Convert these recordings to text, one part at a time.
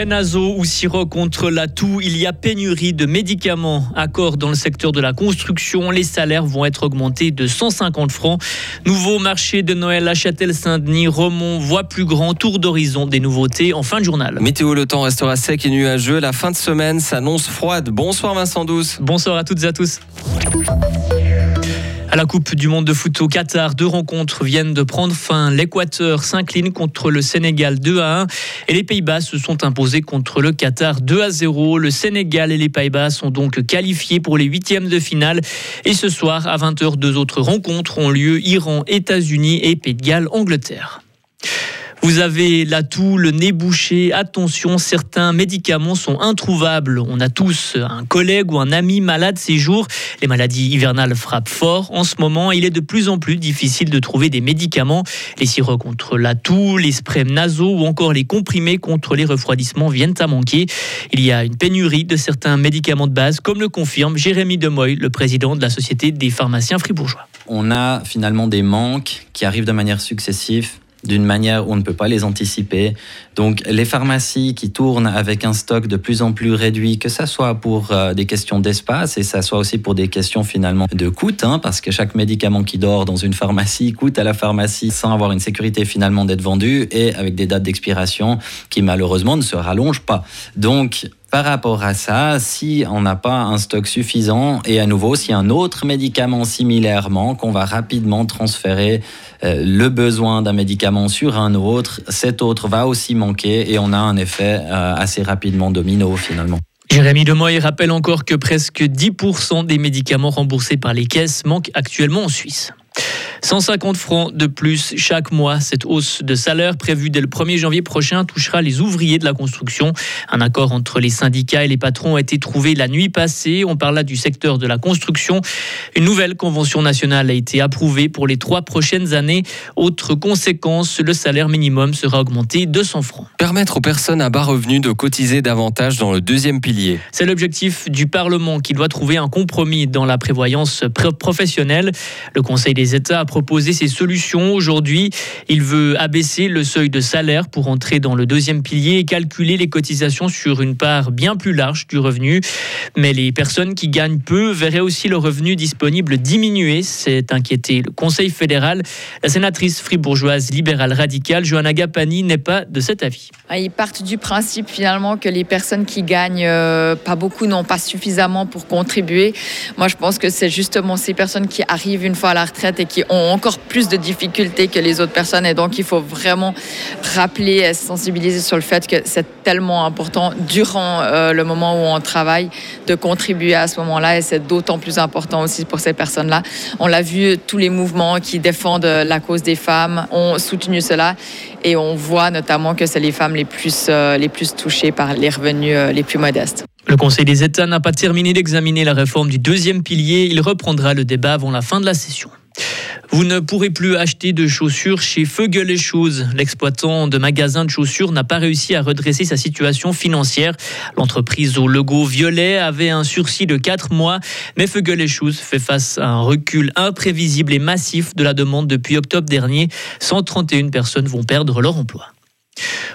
Naso ou sirop contre la toux, il y a pénurie de médicaments. Accord dans le secteur de la construction, les salaires vont être augmentés de 150 francs. Nouveau marché de Noël à Châtel-Saint-Denis, Romont, voit plus grand, tour d'horizon des nouveautés en fin de journal. Météo, le temps restera sec et nuageux. La fin de semaine s'annonce froide. Bonsoir Vincent Douce. Bonsoir à toutes et à tous. À la Coupe du Monde de foot au Qatar, deux rencontres viennent de prendre fin. L'Équateur s'incline contre le Sénégal 2 à 1 et les Pays-Bas se sont imposés contre le Qatar 2 à 0. Le Sénégal et les Pays-Bas sont donc qualifiés pour les huitièmes de finale. Et ce soir, à 20h, deux autres rencontres ont lieu Iran, États-Unis et Pays de Galles, Angleterre. Vous avez là tout le nez bouché. Attention, certains médicaments sont introuvables. On a tous un collègue ou un ami malade ces jours. Les maladies hivernales frappent fort. En ce moment, il est de plus en plus difficile de trouver des médicaments. Les sirops contre la toux, les sprays nasaux ou encore les comprimés contre les refroidissements viennent à manquer. Il y a une pénurie de certains médicaments de base, comme le confirme Jérémy Demoy, le président de la Société des pharmaciens fribourgeois. On a finalement des manques qui arrivent de manière successive d'une manière où on ne peut pas les anticiper. Donc les pharmacies qui tournent avec un stock de plus en plus réduit, que ça soit pour euh, des questions d'espace et ça soit aussi pour des questions finalement de coût, hein, parce que chaque médicament qui dort dans une pharmacie coûte à la pharmacie sans avoir une sécurité finalement d'être vendu et avec des dates d'expiration qui malheureusement ne se rallongent pas. Donc par rapport à ça, si on n'a pas un stock suffisant et à nouveau, si un autre médicament similairement qu'on va rapidement transférer euh, le besoin d'un médicament sur un autre, cet autre va aussi manquer et on a un effet euh, assez rapidement domino finalement. Jérémy Demoy rappelle encore que presque 10% des médicaments remboursés par les caisses manquent actuellement en Suisse. 150 francs de plus chaque mois. Cette hausse de salaire prévue dès le 1er janvier prochain touchera les ouvriers de la construction. Un accord entre les syndicats et les patrons a été trouvé la nuit passée. On parle là du secteur de la construction. Une nouvelle convention nationale a été approuvée pour les trois prochaines années. Autre conséquence, le salaire minimum sera augmenté de 200 francs. Permettre aux personnes à bas revenus de cotiser davantage dans le deuxième pilier. C'est l'objectif du Parlement qui doit trouver un compromis dans la prévoyance professionnelle. Le Conseil des États a proposer ses solutions. Aujourd'hui, il veut abaisser le seuil de salaire pour entrer dans le deuxième pilier et calculer les cotisations sur une part bien plus large du revenu. Mais les personnes qui gagnent peu verraient aussi le revenu disponible diminuer. C'est inquiété le Conseil fédéral. La sénatrice fribourgeoise libérale radicale, Johanna Gapani, n'est pas de cet avis. Ah, ils partent du principe finalement que les personnes qui gagnent euh, pas beaucoup n'ont pas suffisamment pour contribuer. Moi, je pense que c'est justement ces personnes qui arrivent une fois à la retraite et qui ont encore plus de difficultés que les autres personnes. Et donc, il faut vraiment rappeler et sensibiliser sur le fait que c'est tellement important durant euh, le moment où on travaille de contribuer à ce moment-là. Et c'est d'autant plus important aussi pour ces personnes-là. On l'a vu, tous les mouvements qui défendent la cause des femmes ont soutenu cela. Et on voit notamment que c'est les femmes les plus, euh, les plus touchées par les revenus euh, les plus modestes. Le Conseil des États n'a pas terminé d'examiner la réforme du deuxième pilier. Il reprendra le débat avant la fin de la session. Vous ne pourrez plus acheter de chaussures chez Feugel et Shoes. L'exploitant de magasin de chaussures n'a pas réussi à redresser sa situation financière. L'entreprise au logo violet avait un sursis de 4 mois, mais Feugel et Shoes fait face à un recul imprévisible et massif de la demande depuis octobre dernier. 131 personnes vont perdre leur emploi.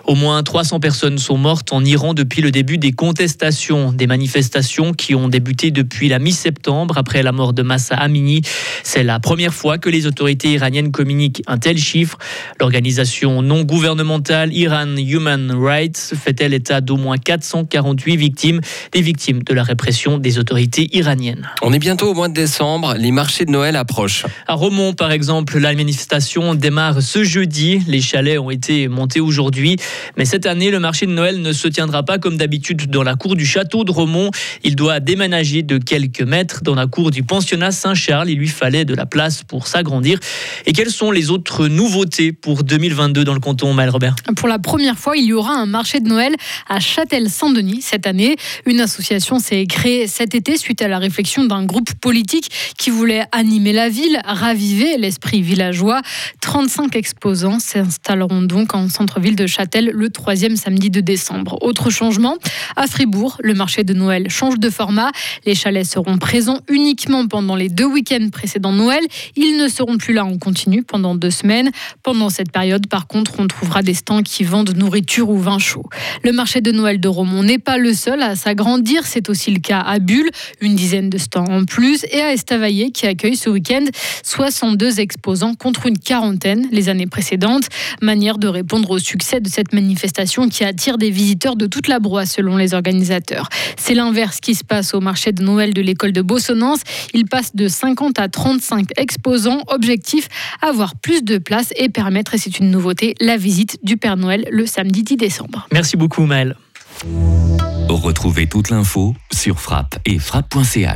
Au moins 300 personnes sont mortes en Iran depuis le début des contestations, des manifestations qui ont débuté depuis la mi-septembre après la mort de Massa Amini. C'est la première fois que les autorités iraniennes communiquent un tel chiffre. L'organisation non gouvernementale Iran Human Rights fait-elle état d'au moins 448 victimes, des victimes de la répression des autorités iraniennes. On est bientôt au mois de décembre, les marchés de Noël approchent. À Romont, par exemple, la manifestation démarre ce jeudi. Les chalets ont été montés aujourd'hui. Mais cette année, le marché de Noël ne se tiendra pas comme d'habitude dans la cour du château de Romont. Il doit déménager de quelques mètres dans la cour du pensionnat Saint-Charles. Il lui fallait de la place pour s'agrandir. Et quelles sont les autres nouveautés pour 2022 dans le canton, Maël Robert? Pour la première fois, il y aura un marché de Noël à Châtel-Saint-Denis cette année. Une association s'est créée cet été suite à la réflexion d'un groupe politique qui voulait animer la ville, raviver l'esprit villageois. 35 exposants s'installeront donc en centre-ville de Châtel le troisième samedi de décembre. Autre changement, à Fribourg, le marché de Noël change de format. Les chalets seront présents uniquement pendant les deux week-ends précédents Noël. Ils ne seront plus là en continu pendant deux semaines. Pendant cette période, par contre, on trouvera des stands qui vendent nourriture ou vin chaud. Le marché de Noël de Romont n'est pas le seul à s'agrandir. C'est aussi le cas à Bulle, une dizaine de stands en plus, et à Estavayer qui accueille ce week-end 62 exposants contre une quarantaine les années précédentes. Manière de répondre au succès de cette manifestation qui attire des visiteurs de toute la broie selon les organisateurs. C'est l'inverse qui se passe au marché de Noël de l'école de Bossonance. Il passe de 50 à 35 exposants. Objectif, avoir plus de place et permettre, et c'est une nouveauté, la visite du Père Noël le samedi 10 décembre. Merci beaucoup Maël. Retrouvez toute l'info sur frappe et frappe.ch.